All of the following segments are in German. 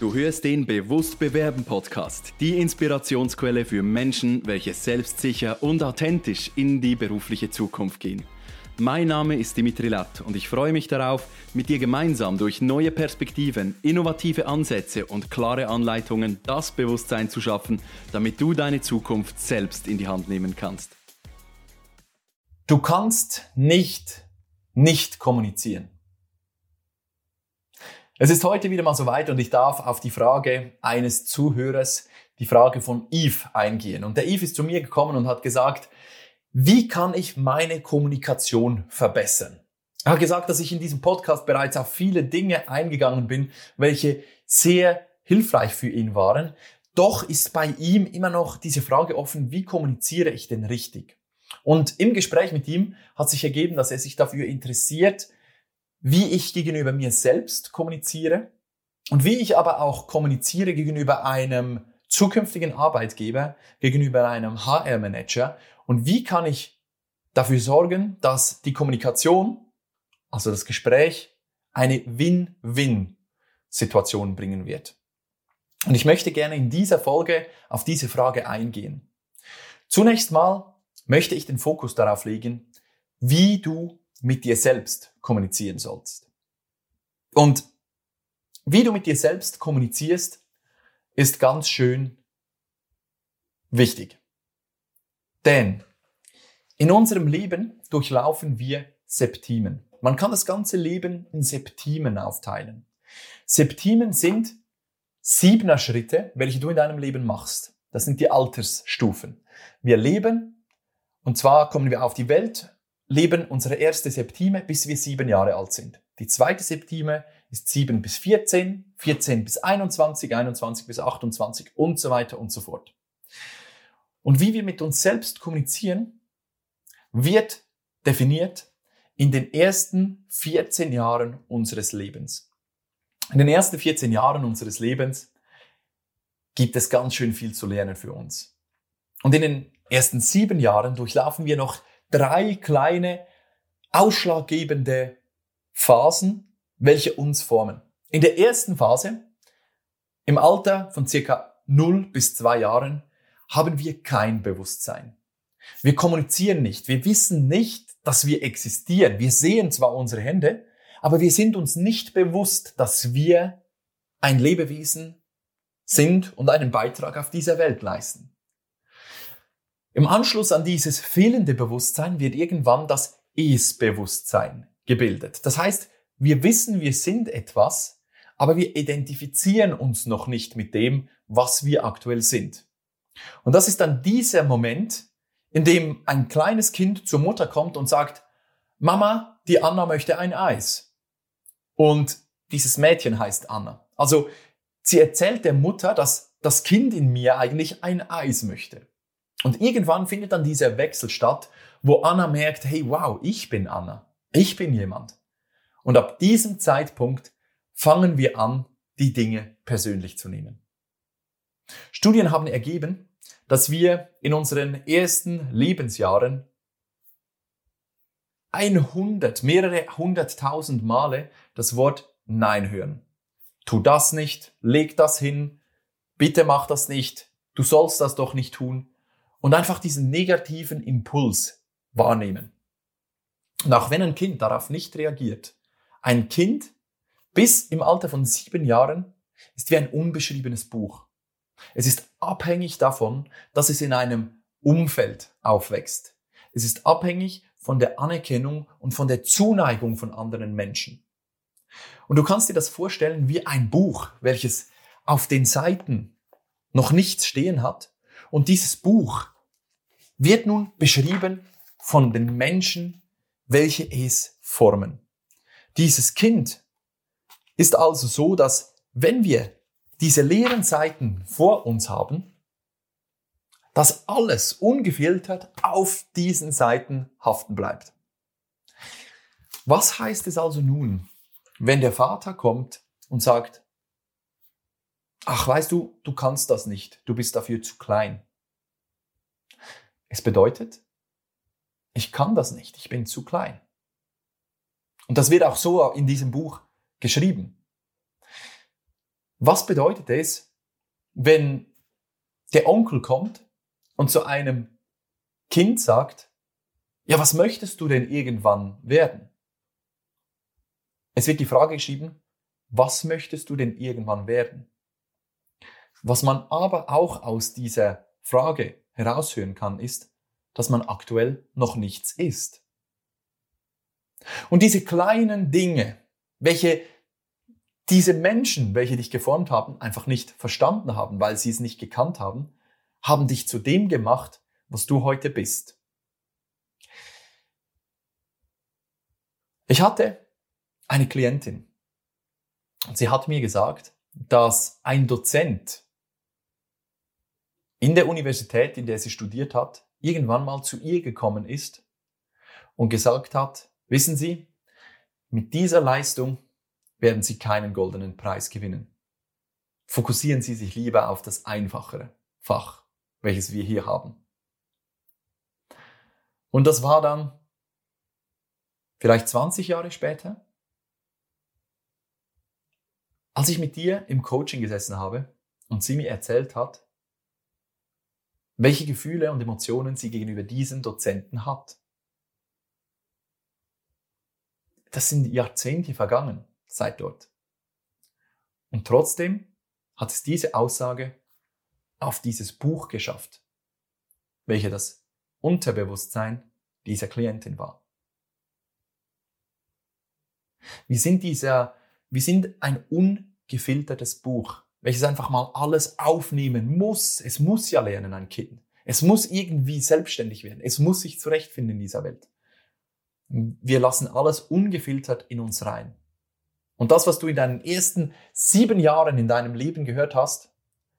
Du hörst den Bewusst Bewerben Podcast, die Inspirationsquelle für Menschen, welche selbstsicher und authentisch in die berufliche Zukunft gehen. Mein Name ist Dimitri Latt und ich freue mich darauf, mit dir gemeinsam durch neue Perspektiven, innovative Ansätze und klare Anleitungen das Bewusstsein zu schaffen, damit du deine Zukunft selbst in die Hand nehmen kannst. Du kannst nicht nicht kommunizieren. Es ist heute wieder mal soweit und ich darf auf die Frage eines Zuhörers, die Frage von Yves eingehen. Und der Yves ist zu mir gekommen und hat gesagt, wie kann ich meine Kommunikation verbessern? Er hat gesagt, dass ich in diesem Podcast bereits auf viele Dinge eingegangen bin, welche sehr hilfreich für ihn waren. Doch ist bei ihm immer noch diese Frage offen, wie kommuniziere ich denn richtig? Und im Gespräch mit ihm hat sich ergeben, dass er sich dafür interessiert, wie ich gegenüber mir selbst kommuniziere und wie ich aber auch kommuniziere gegenüber einem zukünftigen Arbeitgeber, gegenüber einem HR-Manager und wie kann ich dafür sorgen, dass die Kommunikation, also das Gespräch, eine Win-Win-Situation bringen wird. Und ich möchte gerne in dieser Folge auf diese Frage eingehen. Zunächst mal möchte ich den Fokus darauf legen, wie du mit dir selbst kommunizieren sollst. Und wie du mit dir selbst kommunizierst, ist ganz schön wichtig. Denn in unserem Leben durchlaufen wir Septimen. Man kann das ganze Leben in Septimen aufteilen. Septimen sind siebener Schritte, welche du in deinem Leben machst. Das sind die Altersstufen. Wir leben, und zwar kommen wir auf die Welt leben unsere erste Septime, bis wir sieben Jahre alt sind. Die zweite Septime ist sieben bis 14, 14 bis 21, 21 bis 28 und so weiter und so fort. Und wie wir mit uns selbst kommunizieren, wird definiert in den ersten 14 Jahren unseres Lebens. In den ersten 14 Jahren unseres Lebens gibt es ganz schön viel zu lernen für uns. Und in den ersten sieben Jahren durchlaufen wir noch drei kleine ausschlaggebende Phasen, welche uns formen. In der ersten Phase, im Alter von circa 0 bis 2 Jahren, haben wir kein Bewusstsein. Wir kommunizieren nicht. Wir wissen nicht, dass wir existieren. Wir sehen zwar unsere Hände, aber wir sind uns nicht bewusst, dass wir ein Lebewesen sind und einen Beitrag auf dieser Welt leisten. Im Anschluss an dieses fehlende Bewusstsein wird irgendwann das Es-Bewusstsein gebildet. Das heißt, wir wissen, wir sind etwas, aber wir identifizieren uns noch nicht mit dem, was wir aktuell sind. Und das ist dann dieser Moment, in dem ein kleines Kind zur Mutter kommt und sagt, Mama, die Anna möchte ein Eis. Und dieses Mädchen heißt Anna. Also sie erzählt der Mutter, dass das Kind in mir eigentlich ein Eis möchte. Und irgendwann findet dann dieser Wechsel statt, wo Anna merkt, hey, wow, ich bin Anna. Ich bin jemand. Und ab diesem Zeitpunkt fangen wir an, die Dinge persönlich zu nehmen. Studien haben ergeben, dass wir in unseren ersten Lebensjahren 100, mehrere hunderttausend Male das Wort Nein hören. Tu das nicht, leg das hin, bitte mach das nicht, du sollst das doch nicht tun und einfach diesen negativen Impuls wahrnehmen. Und auch wenn ein Kind darauf nicht reagiert, ein Kind bis im Alter von sieben Jahren ist wie ein unbeschriebenes Buch. Es ist abhängig davon, dass es in einem Umfeld aufwächst. Es ist abhängig von der Anerkennung und von der Zuneigung von anderen Menschen. Und du kannst dir das vorstellen wie ein Buch, welches auf den Seiten noch nichts stehen hat und dieses Buch wird nun beschrieben von den Menschen, welche es formen. Dieses Kind ist also so, dass wenn wir diese leeren Seiten vor uns haben, dass alles ungefiltert auf diesen Seiten haften bleibt. Was heißt es also nun, wenn der Vater kommt und sagt, ach weißt du, du kannst das nicht, du bist dafür zu klein. Es bedeutet, ich kann das nicht, ich bin zu klein. Und das wird auch so in diesem Buch geschrieben. Was bedeutet es, wenn der Onkel kommt und zu einem Kind sagt, ja, was möchtest du denn irgendwann werden? Es wird die Frage geschrieben, was möchtest du denn irgendwann werden? Was man aber auch aus dieser Frage heraushören kann, ist, dass man aktuell noch nichts ist. Und diese kleinen Dinge, welche diese Menschen, welche dich geformt haben, einfach nicht verstanden haben, weil sie es nicht gekannt haben, haben dich zu dem gemacht, was du heute bist. Ich hatte eine Klientin und sie hat mir gesagt, dass ein Dozent in der Universität, in der sie studiert hat, irgendwann mal zu ihr gekommen ist und gesagt hat, wissen Sie, mit dieser Leistung werden Sie keinen goldenen Preis gewinnen. Fokussieren Sie sich lieber auf das einfachere Fach, welches wir hier haben. Und das war dann vielleicht 20 Jahre später, als ich mit dir im Coaching gesessen habe und sie mir erzählt hat, welche Gefühle und Emotionen sie gegenüber diesem Dozenten hat. Das sind Jahrzehnte vergangen seit dort. Und trotzdem hat es diese Aussage auf dieses Buch geschafft, welche das Unterbewusstsein dieser Klientin war. Wir sind dieser, wir sind ein ungefiltertes Buch, welches einfach mal alles aufnehmen muss. Es muss ja lernen, ein Kind. Es muss irgendwie selbstständig werden. Es muss sich zurechtfinden in dieser Welt. Wir lassen alles ungefiltert in uns rein. Und das, was du in deinen ersten sieben Jahren in deinem Leben gehört hast,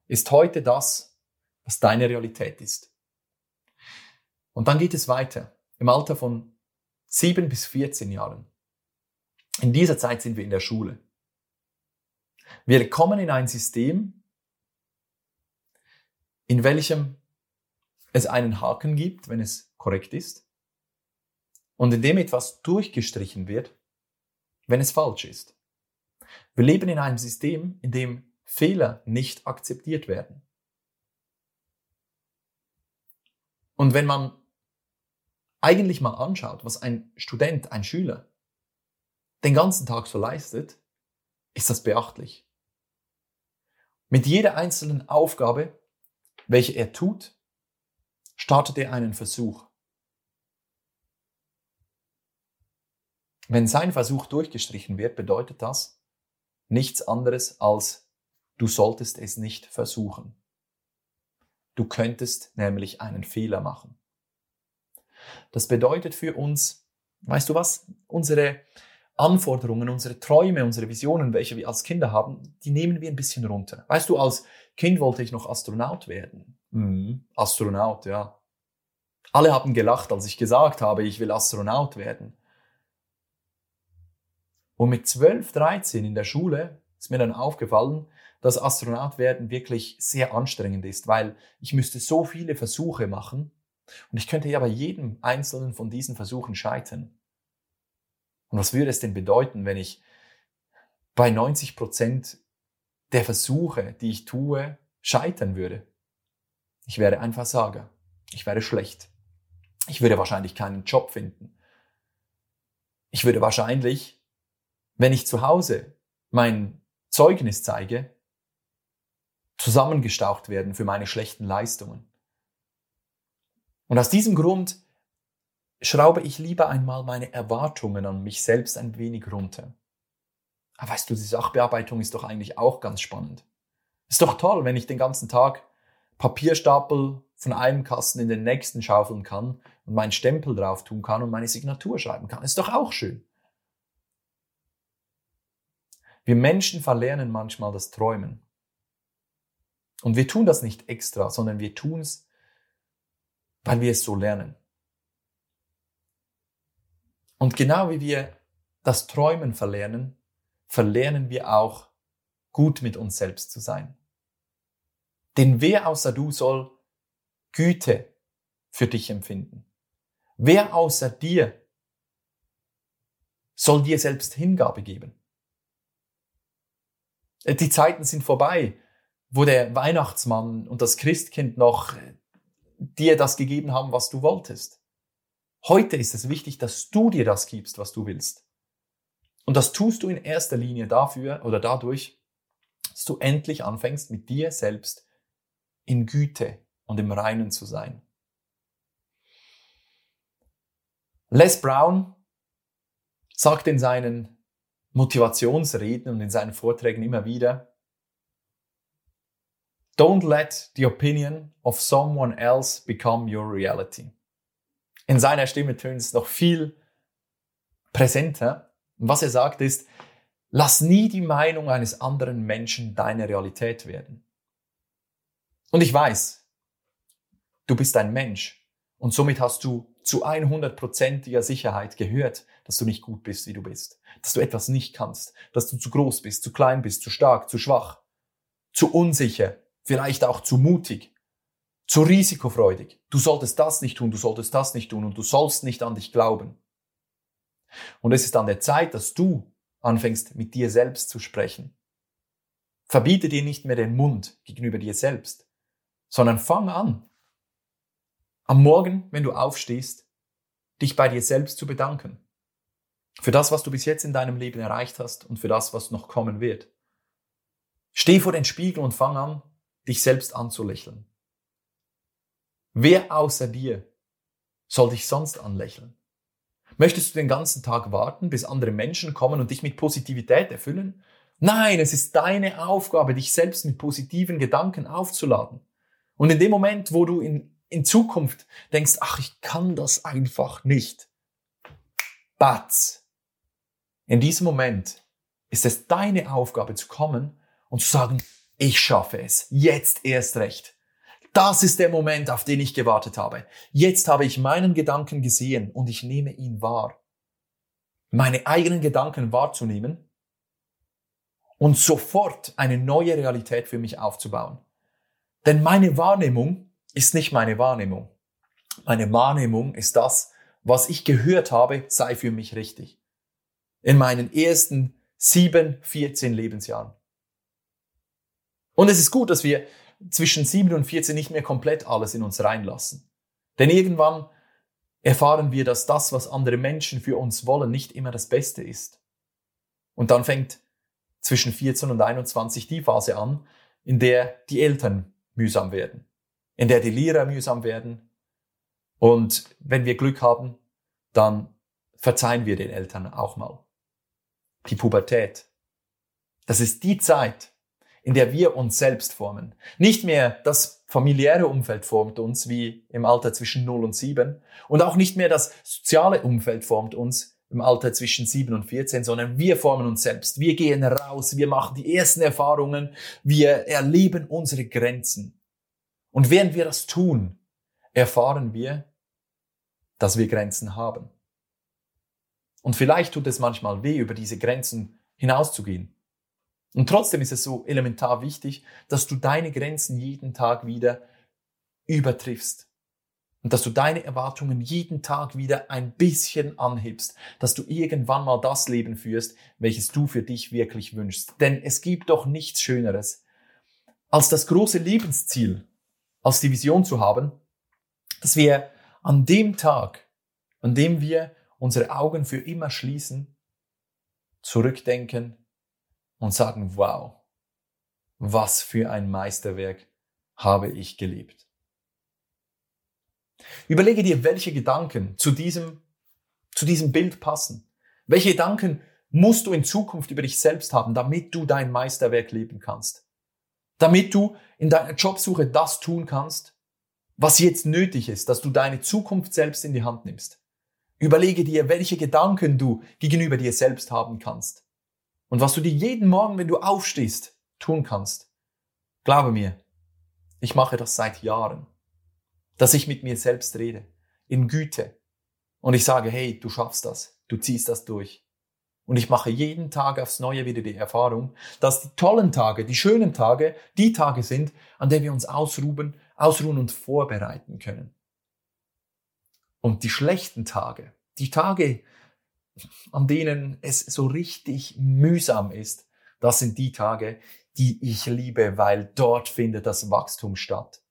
ist heute das, was deine Realität ist. Und dann geht es weiter. Im Alter von sieben bis 14 Jahren. In dieser Zeit sind wir in der Schule. Wir kommen in ein System, in welchem es einen Haken gibt, wenn es korrekt ist, und in dem etwas durchgestrichen wird, wenn es falsch ist. Wir leben in einem System, in dem Fehler nicht akzeptiert werden. Und wenn man eigentlich mal anschaut, was ein Student, ein Schüler den ganzen Tag so leistet, ist das beachtlich. Mit jeder einzelnen Aufgabe, welche er tut, startet er einen Versuch. Wenn sein Versuch durchgestrichen wird, bedeutet das, nichts anderes als du solltest es nicht versuchen. Du könntest nämlich einen Fehler machen. Das bedeutet für uns, weißt du was, unsere Anforderungen, unsere Träume, unsere Visionen, welche wir als Kinder haben, die nehmen wir ein bisschen runter. Weißt du, als Kind wollte ich noch Astronaut werden. Mhm. Astronaut, ja. Alle haben gelacht, als ich gesagt habe, ich will Astronaut werden. Und mit 12, 13 in der Schule ist mir dann aufgefallen, dass Astronaut werden wirklich sehr anstrengend ist, weil ich müsste so viele Versuche machen und ich könnte ja bei jedem einzelnen von diesen Versuchen scheitern. Und was würde es denn bedeuten, wenn ich bei 90 Prozent der Versuche, die ich tue, scheitern würde? Ich wäre ein Versager. Ich wäre schlecht. Ich würde wahrscheinlich keinen Job finden. Ich würde wahrscheinlich wenn ich zu Hause mein Zeugnis zeige, zusammengestaucht werden für meine schlechten Leistungen. Und aus diesem Grund schraube ich lieber einmal meine Erwartungen an mich selbst ein wenig runter. Aber weißt du, die Sachbearbeitung ist doch eigentlich auch ganz spannend. Ist doch toll, wenn ich den ganzen Tag Papierstapel von einem Kasten in den nächsten schaufeln kann und meinen Stempel drauf tun kann und meine Signatur schreiben kann. Ist doch auch schön. Wir Menschen verlernen manchmal das Träumen. Und wir tun das nicht extra, sondern wir tun es, weil wir es so lernen. Und genau wie wir das Träumen verlernen, verlernen wir auch gut mit uns selbst zu sein. Denn wer außer du soll Güte für dich empfinden? Wer außer dir soll dir selbst Hingabe geben? Äh, die Zeiten sind vorbei, wo der Weihnachtsmann und das Christkind noch dir das gegeben haben, was du wolltest. Heute ist es wichtig, dass du dir das gibst, was du willst. Und das tust du in erster Linie dafür oder dadurch, dass du endlich anfängst, mit dir selbst in Güte und im Reinen zu sein. Les Brown sagt in seinen Motivationsreden und in seinen Vorträgen immer wieder, Don't let the opinion of someone else become your reality. In seiner Stimme tönt es noch viel präsenter. Und was er sagt ist, lass nie die Meinung eines anderen Menschen deine Realität werden. Und ich weiß, du bist ein Mensch und somit hast du zu 100%iger Sicherheit gehört, dass du nicht gut bist, wie du bist, dass du etwas nicht kannst, dass du zu groß bist, zu klein bist, zu stark, zu schwach, zu unsicher, vielleicht auch zu mutig, zu risikofreudig. Du solltest das nicht tun, du solltest das nicht tun und du sollst nicht an dich glauben. Und es ist an der Zeit, dass du anfängst, mit dir selbst zu sprechen. Verbiete dir nicht mehr den Mund gegenüber dir selbst, sondern fang an, am Morgen, wenn du aufstehst, dich bei dir selbst zu bedanken. Für das, was du bis jetzt in deinem Leben erreicht hast und für das, was noch kommen wird. Steh vor den Spiegel und fang an, dich selbst anzulächeln. Wer außer dir soll dich sonst anlächeln? Möchtest du den ganzen Tag warten, bis andere Menschen kommen und dich mit Positivität erfüllen? Nein, es ist deine Aufgabe, dich selbst mit positiven Gedanken aufzuladen. Und in dem Moment, wo du in, in Zukunft denkst, ach, ich kann das einfach nicht. Batz. In diesem Moment ist es deine Aufgabe zu kommen und zu sagen, ich schaffe es. Jetzt erst recht. Das ist der Moment, auf den ich gewartet habe. Jetzt habe ich meinen Gedanken gesehen und ich nehme ihn wahr. Meine eigenen Gedanken wahrzunehmen und sofort eine neue Realität für mich aufzubauen. Denn meine Wahrnehmung ist nicht meine Wahrnehmung. Meine Wahrnehmung ist das, was ich gehört habe, sei für mich richtig. In meinen ersten sieben, 14 Lebensjahren. Und es ist gut, dass wir zwischen 7 und 14 nicht mehr komplett alles in uns reinlassen. Denn irgendwann erfahren wir, dass das, was andere Menschen für uns wollen, nicht immer das Beste ist. Und dann fängt zwischen 14 und 21 die Phase an, in der die Eltern mühsam werden, in der die Lehrer mühsam werden. Und wenn wir Glück haben, dann verzeihen wir den Eltern auch mal. Die Pubertät. Das ist die Zeit, in der wir uns selbst formen. Nicht mehr das familiäre Umfeld formt uns wie im Alter zwischen 0 und 7 und auch nicht mehr das soziale Umfeld formt uns im Alter zwischen 7 und 14, sondern wir formen uns selbst. Wir gehen raus, wir machen die ersten Erfahrungen, wir erleben unsere Grenzen. Und während wir das tun, erfahren wir, dass wir Grenzen haben. Und vielleicht tut es manchmal weh, über diese Grenzen hinauszugehen. Und trotzdem ist es so elementar wichtig, dass du deine Grenzen jeden Tag wieder übertriffst. Und dass du deine Erwartungen jeden Tag wieder ein bisschen anhebst, dass du irgendwann mal das Leben führst, welches du für dich wirklich wünschst. Denn es gibt doch nichts Schöneres, als das große Lebensziel, als die Vision zu haben, dass wir an dem Tag, an dem wir unsere Augen für immer schließen, zurückdenken und sagen, wow, was für ein Meisterwerk habe ich gelebt. Überlege dir, welche Gedanken zu diesem, zu diesem Bild passen. Welche Gedanken musst du in Zukunft über dich selbst haben, damit du dein Meisterwerk leben kannst. Damit du in deiner Jobsuche das tun kannst, was jetzt nötig ist, dass du deine Zukunft selbst in die Hand nimmst. Überlege dir, welche Gedanken du gegenüber dir selbst haben kannst. Und was du dir jeden Morgen, wenn du aufstehst, tun kannst. Glaube mir, ich mache das seit Jahren, dass ich mit mir selbst rede, in Güte. Und ich sage, hey, du schaffst das, du ziehst das durch. Und ich mache jeden Tag aufs Neue wieder die Erfahrung, dass die tollen Tage, die schönen Tage, die Tage sind, an denen wir uns ausruhen, ausruhen und vorbereiten können. Und die schlechten Tage, die Tage, an denen es so richtig mühsam ist, das sind die Tage, die ich liebe, weil dort findet das Wachstum statt.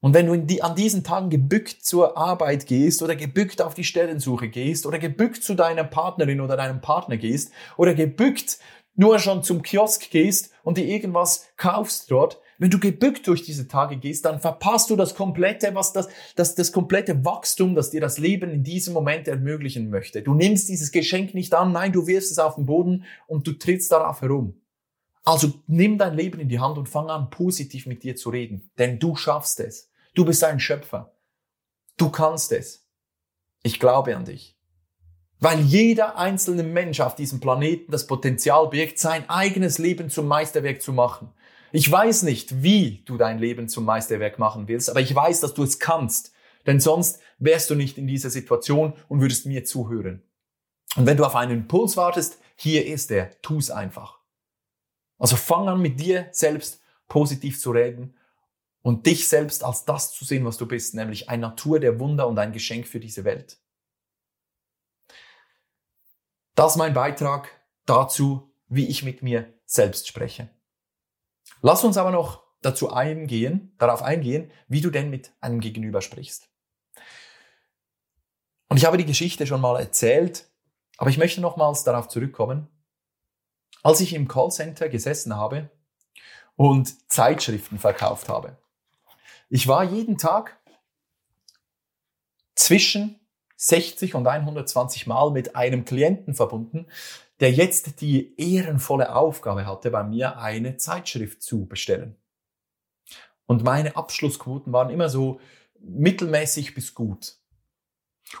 Und wenn du die, an diesen Tagen gebückt zur Arbeit gehst oder gebückt auf die Stellensuche gehst oder gebückt zu deiner Partnerin oder deinem Partner gehst oder gebückt nur schon zum Kiosk gehst und dir irgendwas kaufst dort, wenn du gebückt durch diese Tage gehst, dann verpasst du das komplette, was das, das, das komplette Wachstum, das dir das Leben in diesem Moment ermöglichen möchte. Du nimmst dieses Geschenk nicht an, nein, du wirfst es auf den Boden und du trittst darauf herum. Also nimm dein Leben in die Hand und fang an, positiv mit dir zu reden, denn du schaffst es. Du bist ein Schöpfer. Du kannst es. Ich glaube an dich. Weil jeder einzelne Mensch auf diesem Planeten das Potenzial birgt, sein eigenes Leben zum Meisterwerk zu machen. Ich weiß nicht, wie du dein Leben zum Meisterwerk machen willst, aber ich weiß, dass du es kannst. Denn sonst wärst du nicht in dieser Situation und würdest mir zuhören. Und wenn du auf einen Impuls wartest, hier ist er. Tu es einfach. Also fang an mit dir selbst positiv zu reden und dich selbst als das zu sehen, was du bist, nämlich ein Natur der Wunder und ein Geschenk für diese Welt. Das ist mein Beitrag dazu, wie ich mit mir selbst spreche. Lass uns aber noch dazu eingehen, darauf eingehen, wie du denn mit einem Gegenüber sprichst. Und ich habe die Geschichte schon mal erzählt, aber ich möchte nochmals darauf zurückkommen. Als ich im Callcenter gesessen habe und Zeitschriften verkauft habe. Ich war jeden Tag zwischen 60 und 120 Mal mit einem Klienten verbunden, der jetzt die ehrenvolle Aufgabe hatte, bei mir eine Zeitschrift zu bestellen. Und meine Abschlussquoten waren immer so mittelmäßig bis gut.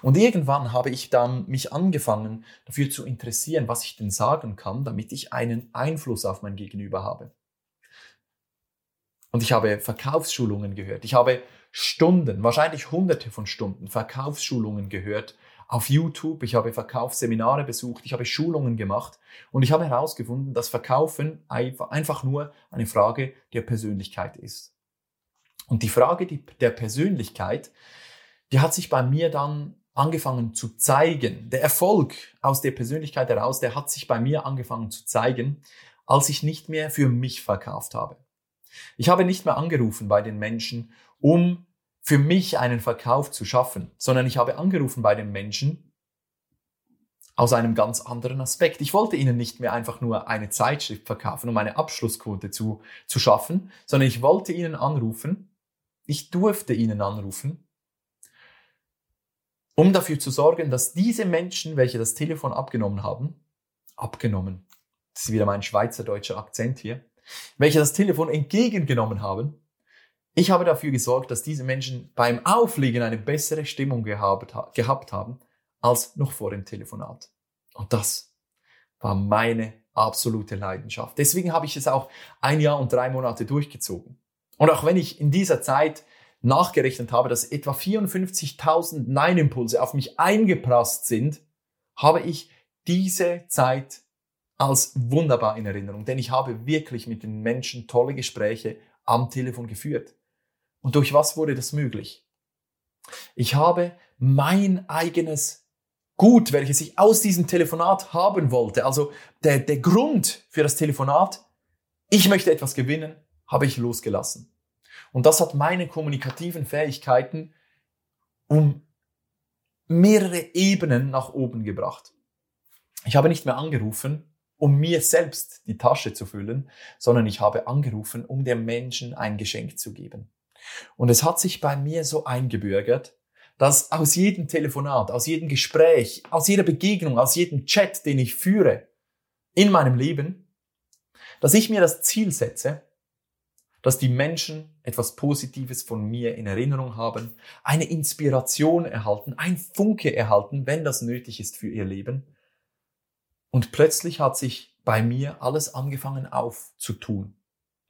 Und irgendwann habe ich dann mich angefangen, dafür zu interessieren, was ich denn sagen kann, damit ich einen Einfluss auf mein Gegenüber habe. Und ich habe Verkaufsschulungen gehört. Ich habe Stunden, wahrscheinlich hunderte von Stunden Verkaufsschulungen gehört auf YouTube. Ich habe Verkaufsseminare besucht. Ich habe Schulungen gemacht. Und ich habe herausgefunden, dass Verkaufen einfach nur eine Frage der Persönlichkeit ist. Und die Frage der Persönlichkeit, die hat sich bei mir dann angefangen zu zeigen. Der Erfolg aus der Persönlichkeit heraus, der hat sich bei mir angefangen zu zeigen, als ich nicht mehr für mich verkauft habe. Ich habe nicht mehr angerufen bei den Menschen, um für mich einen Verkauf zu schaffen, sondern ich habe angerufen bei den Menschen aus einem ganz anderen Aspekt. Ich wollte ihnen nicht mehr einfach nur eine Zeitschrift verkaufen, um eine Abschlussquote zu, zu schaffen, sondern ich wollte ihnen anrufen, ich durfte ihnen anrufen, um dafür zu sorgen, dass diese Menschen, welche das Telefon abgenommen haben, abgenommen, das ist wieder mein schweizerdeutscher Akzent hier, welche das Telefon entgegengenommen haben, ich habe dafür gesorgt, dass diese Menschen beim Auflegen eine bessere Stimmung gehabt, gehabt haben als noch vor dem Telefonat. Und das war meine absolute Leidenschaft. Deswegen habe ich es auch ein Jahr und drei Monate durchgezogen. Und auch wenn ich in dieser Zeit nachgerechnet habe, dass etwa 54.000 Nein-Impulse auf mich eingeprasst sind, habe ich diese Zeit als wunderbar in Erinnerung, denn ich habe wirklich mit den Menschen tolle Gespräche am Telefon geführt. Und durch was wurde das möglich? Ich habe mein eigenes Gut, welches ich aus diesem Telefonat haben wollte, also der, der Grund für das Telefonat, ich möchte etwas gewinnen, habe ich losgelassen. Und das hat meine kommunikativen Fähigkeiten um mehrere Ebenen nach oben gebracht. Ich habe nicht mehr angerufen, um mir selbst die Tasche zu füllen, sondern ich habe angerufen, um dem Menschen ein Geschenk zu geben. Und es hat sich bei mir so eingebürgert, dass aus jedem Telefonat, aus jedem Gespräch, aus jeder Begegnung, aus jedem Chat, den ich führe in meinem Leben, dass ich mir das Ziel setze, dass die Menschen etwas Positives von mir in Erinnerung haben, eine Inspiration erhalten, ein Funke erhalten, wenn das nötig ist für ihr Leben und plötzlich hat sich bei mir alles angefangen aufzutun.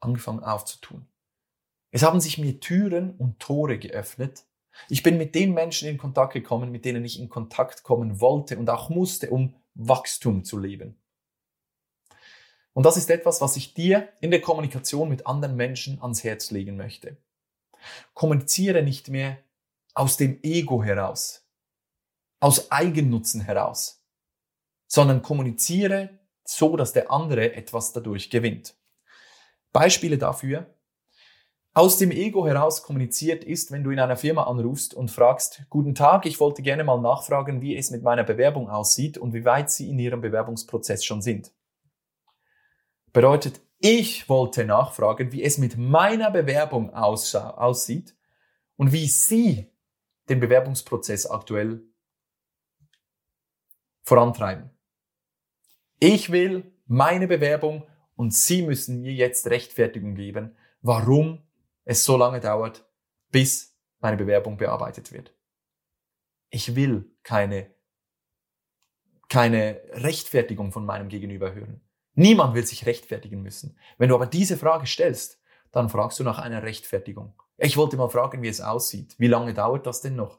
Angefangen aufzutun. Es haben sich mir Türen und Tore geöffnet. Ich bin mit den Menschen in Kontakt gekommen, mit denen ich in Kontakt kommen wollte und auch musste, um Wachstum zu leben. Und das ist etwas, was ich dir in der Kommunikation mit anderen Menschen ans Herz legen möchte. Kommuniziere nicht mehr aus dem Ego heraus, aus Eigennutzen heraus, sondern kommuniziere so, dass der andere etwas dadurch gewinnt. Beispiele dafür. Aus dem Ego heraus kommuniziert ist, wenn du in einer Firma anrufst und fragst, guten Tag, ich wollte gerne mal nachfragen, wie es mit meiner Bewerbung aussieht und wie weit Sie in Ihrem Bewerbungsprozess schon sind. Bedeutet, ich wollte nachfragen, wie es mit meiner Bewerbung aussieht und wie Sie den Bewerbungsprozess aktuell vorantreiben. Ich will meine Bewerbung und Sie müssen mir jetzt Rechtfertigung geben, warum es so lange dauert, bis meine Bewerbung bearbeitet wird. Ich will keine, keine Rechtfertigung von meinem Gegenüber hören. Niemand will sich rechtfertigen müssen. Wenn du aber diese Frage stellst, dann fragst du nach einer Rechtfertigung. Ich wollte mal fragen, wie es aussieht. Wie lange dauert das denn noch?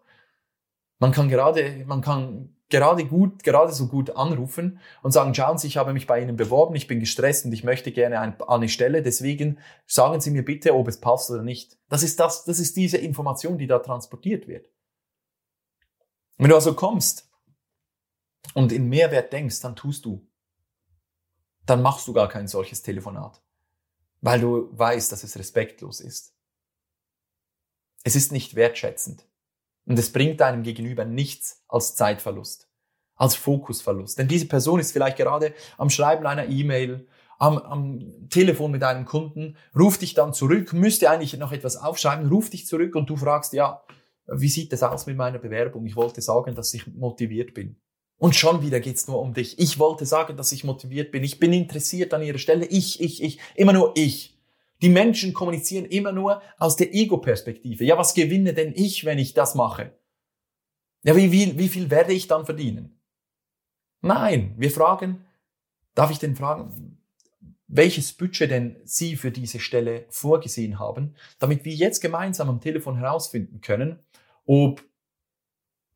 Man kann gerade, man kann gerade gut, gerade so gut anrufen und sagen, schauen Sie, ich habe mich bei Ihnen beworben, ich bin gestresst und ich möchte gerne ein, eine Stelle, deswegen sagen Sie mir bitte, ob es passt oder nicht. Das ist das, das ist diese Information, die da transportiert wird. Wenn du also kommst und in Mehrwert denkst, dann tust du dann machst du gar kein solches Telefonat, weil du weißt, dass es respektlos ist. Es ist nicht wertschätzend und es bringt deinem Gegenüber nichts als Zeitverlust, als Fokusverlust. Denn diese Person ist vielleicht gerade am Schreiben einer E-Mail, am, am Telefon mit einem Kunden, ruft dich dann zurück, müsste eigentlich noch etwas aufschreiben, ruft dich zurück und du fragst, ja, wie sieht das aus mit meiner Bewerbung? Ich wollte sagen, dass ich motiviert bin. Und schon wieder geht's nur um dich. Ich wollte sagen, dass ich motiviert bin. Ich bin interessiert an ihrer Stelle. Ich, ich, ich. Immer nur ich. Die Menschen kommunizieren immer nur aus der Ego-Perspektive. Ja, was gewinne denn ich, wenn ich das mache? Ja, wie, wie, wie viel werde ich dann verdienen? Nein, wir fragen, darf ich denn fragen, welches Budget denn Sie für diese Stelle vorgesehen haben, damit wir jetzt gemeinsam am Telefon herausfinden können, ob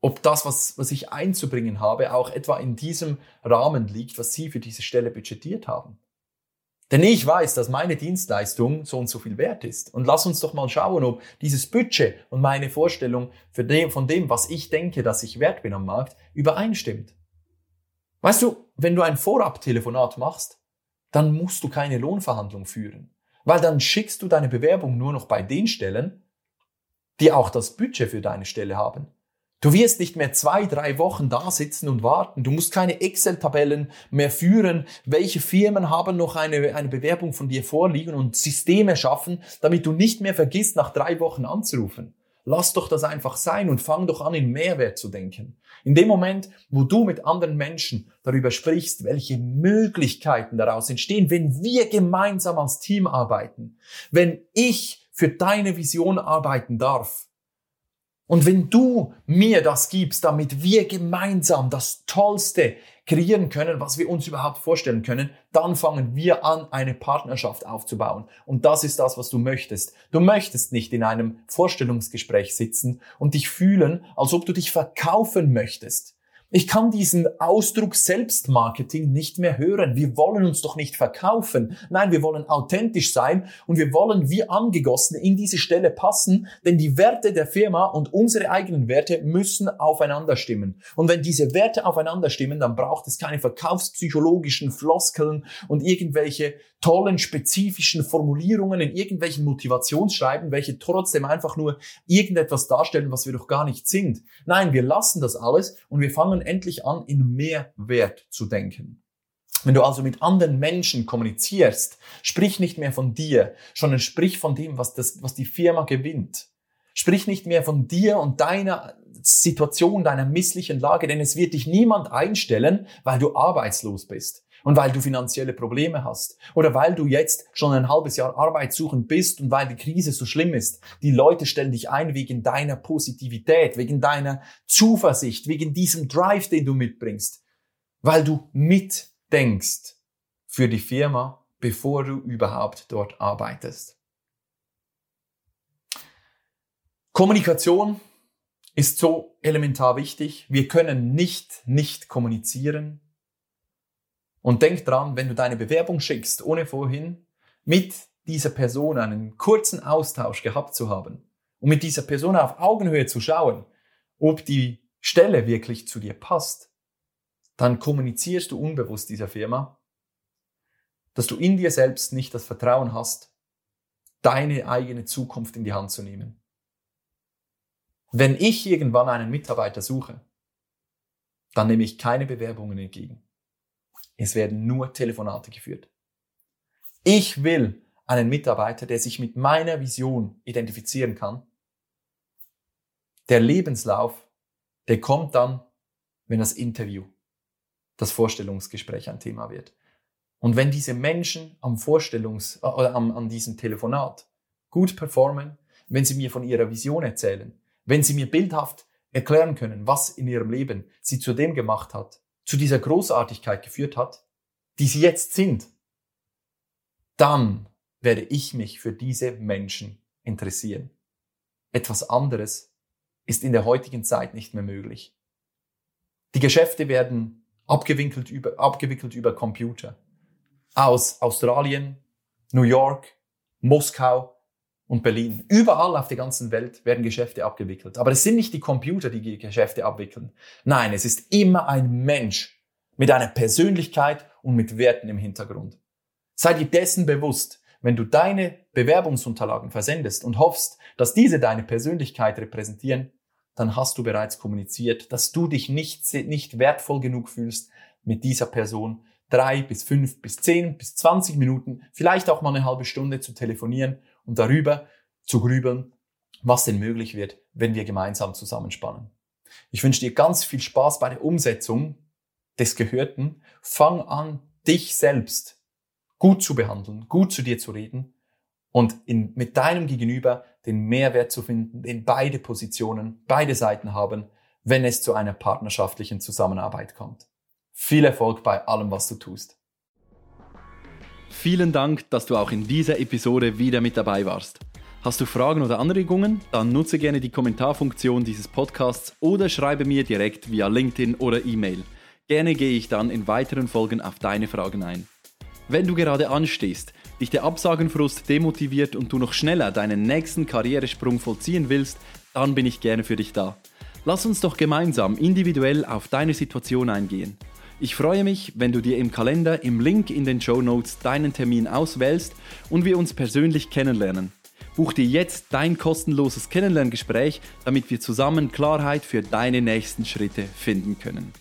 ob das, was, was ich einzubringen habe, auch etwa in diesem Rahmen liegt, was Sie für diese Stelle budgetiert haben. Denn ich weiß, dass meine Dienstleistung so und so viel wert ist. Und lass uns doch mal schauen, ob dieses Budget und meine Vorstellung dem, von dem, was ich denke, dass ich wert bin am Markt, übereinstimmt. Weißt du, wenn du ein Vorabtelefonat machst, dann musst du keine Lohnverhandlung führen. Weil dann schickst du deine Bewerbung nur noch bei den Stellen, die auch das Budget für deine Stelle haben. Du wirst nicht mehr zwei, drei Wochen da sitzen und warten. Du musst keine Excel-Tabellen mehr führen. Welche Firmen haben noch eine, eine Bewerbung von dir vorliegen und Systeme schaffen, damit du nicht mehr vergisst, nach drei Wochen anzurufen. Lass doch das einfach sein und fang doch an, in Mehrwert zu denken. In dem Moment, wo du mit anderen Menschen darüber sprichst, welche Möglichkeiten daraus entstehen, wenn wir gemeinsam als Team arbeiten, wenn ich für deine Vision arbeiten darf, und wenn du mir das gibst, damit wir gemeinsam das Tollste kreieren können, was wir uns überhaupt vorstellen können, dann fangen wir an, eine Partnerschaft aufzubauen. Und das ist das, was du möchtest. Du möchtest nicht in einem Vorstellungsgespräch sitzen und dich fühlen, als ob du dich verkaufen möchtest. Ich kann diesen Ausdruck Selbstmarketing nicht mehr hören. Wir wollen uns doch nicht verkaufen. Nein, wir wollen authentisch sein und wir wollen wie angegossen in diese Stelle passen, denn die Werte der Firma und unsere eigenen Werte müssen aufeinander stimmen. Und wenn diese Werte aufeinander stimmen, dann braucht es keine verkaufspsychologischen Floskeln und irgendwelche tollen, spezifischen Formulierungen in irgendwelchen Motivationsschreiben, welche trotzdem einfach nur irgendetwas darstellen, was wir doch gar nicht sind. Nein, wir lassen das alles und wir fangen endlich an, in Mehrwert zu denken. Wenn du also mit anderen Menschen kommunizierst, sprich nicht mehr von dir, sondern sprich von dem, was, das, was die Firma gewinnt. Sprich nicht mehr von dir und deiner Situation, deiner misslichen Lage, denn es wird dich niemand einstellen, weil du arbeitslos bist und weil du finanzielle Probleme hast oder weil du jetzt schon ein halbes Jahr arbeitssuchend bist und weil die Krise so schlimm ist. Die Leute stellen dich ein wegen deiner Positivität, wegen deiner Zuversicht, wegen diesem Drive, den du mitbringst, weil du mitdenkst für die Firma, bevor du überhaupt dort arbeitest. Kommunikation ist so elementar wichtig. Wir können nicht nicht kommunizieren. Und denk dran, wenn du deine Bewerbung schickst, ohne vorhin mit dieser Person einen kurzen Austausch gehabt zu haben und mit dieser Person auf Augenhöhe zu schauen, ob die Stelle wirklich zu dir passt, dann kommunizierst du unbewusst dieser Firma, dass du in dir selbst nicht das Vertrauen hast, deine eigene Zukunft in die Hand zu nehmen. Wenn ich irgendwann einen Mitarbeiter suche, dann nehme ich keine Bewerbungen entgegen. Es werden nur Telefonate geführt. Ich will einen Mitarbeiter, der sich mit meiner Vision identifizieren kann. Der Lebenslauf, der kommt dann, wenn das Interview, das Vorstellungsgespräch ein Thema wird. Und wenn diese Menschen am Vorstellungs- oder am, an diesem Telefonat gut performen, wenn sie mir von ihrer Vision erzählen, wenn sie mir bildhaft erklären können, was in ihrem Leben sie zu dem gemacht hat, zu dieser Großartigkeit geführt hat, die sie jetzt sind, dann werde ich mich für diese Menschen interessieren. Etwas anderes ist in der heutigen Zeit nicht mehr möglich. Die Geschäfte werden abgewickelt über, abgewickelt über Computer. Aus Australien, New York, Moskau, und Berlin. Überall auf der ganzen Welt werden Geschäfte abgewickelt. Aber es sind nicht die Computer, die die Geschäfte abwickeln. Nein, es ist immer ein Mensch mit einer Persönlichkeit und mit Werten im Hintergrund. Sei dir dessen bewusst, wenn du deine Bewerbungsunterlagen versendest und hoffst, dass diese deine Persönlichkeit repräsentieren, dann hast du bereits kommuniziert, dass du dich nicht, nicht wertvoll genug fühlst, mit dieser Person drei bis fünf bis zehn bis zwanzig Minuten, vielleicht auch mal eine halbe Stunde zu telefonieren und darüber zu grübeln, was denn möglich wird, wenn wir gemeinsam zusammenspannen. Ich wünsche dir ganz viel Spaß bei der Umsetzung des Gehörten. Fang an, dich selbst gut zu behandeln, gut zu dir zu reden und in, mit deinem Gegenüber den Mehrwert zu finden, den beide Positionen, beide Seiten haben, wenn es zu einer partnerschaftlichen Zusammenarbeit kommt. Viel Erfolg bei allem, was du tust. Vielen Dank, dass du auch in dieser Episode wieder mit dabei warst. Hast du Fragen oder Anregungen? Dann nutze gerne die Kommentarfunktion dieses Podcasts oder schreibe mir direkt via LinkedIn oder E-Mail. Gerne gehe ich dann in weiteren Folgen auf deine Fragen ein. Wenn du gerade anstehst, dich der Absagenfrust demotiviert und du noch schneller deinen nächsten Karrieresprung vollziehen willst, dann bin ich gerne für dich da. Lass uns doch gemeinsam individuell auf deine Situation eingehen. Ich freue mich, wenn du dir im Kalender im Link in den Show Notes deinen Termin auswählst und wir uns persönlich kennenlernen. Buch dir jetzt dein kostenloses Kennenlerngespräch, damit wir zusammen Klarheit für deine nächsten Schritte finden können.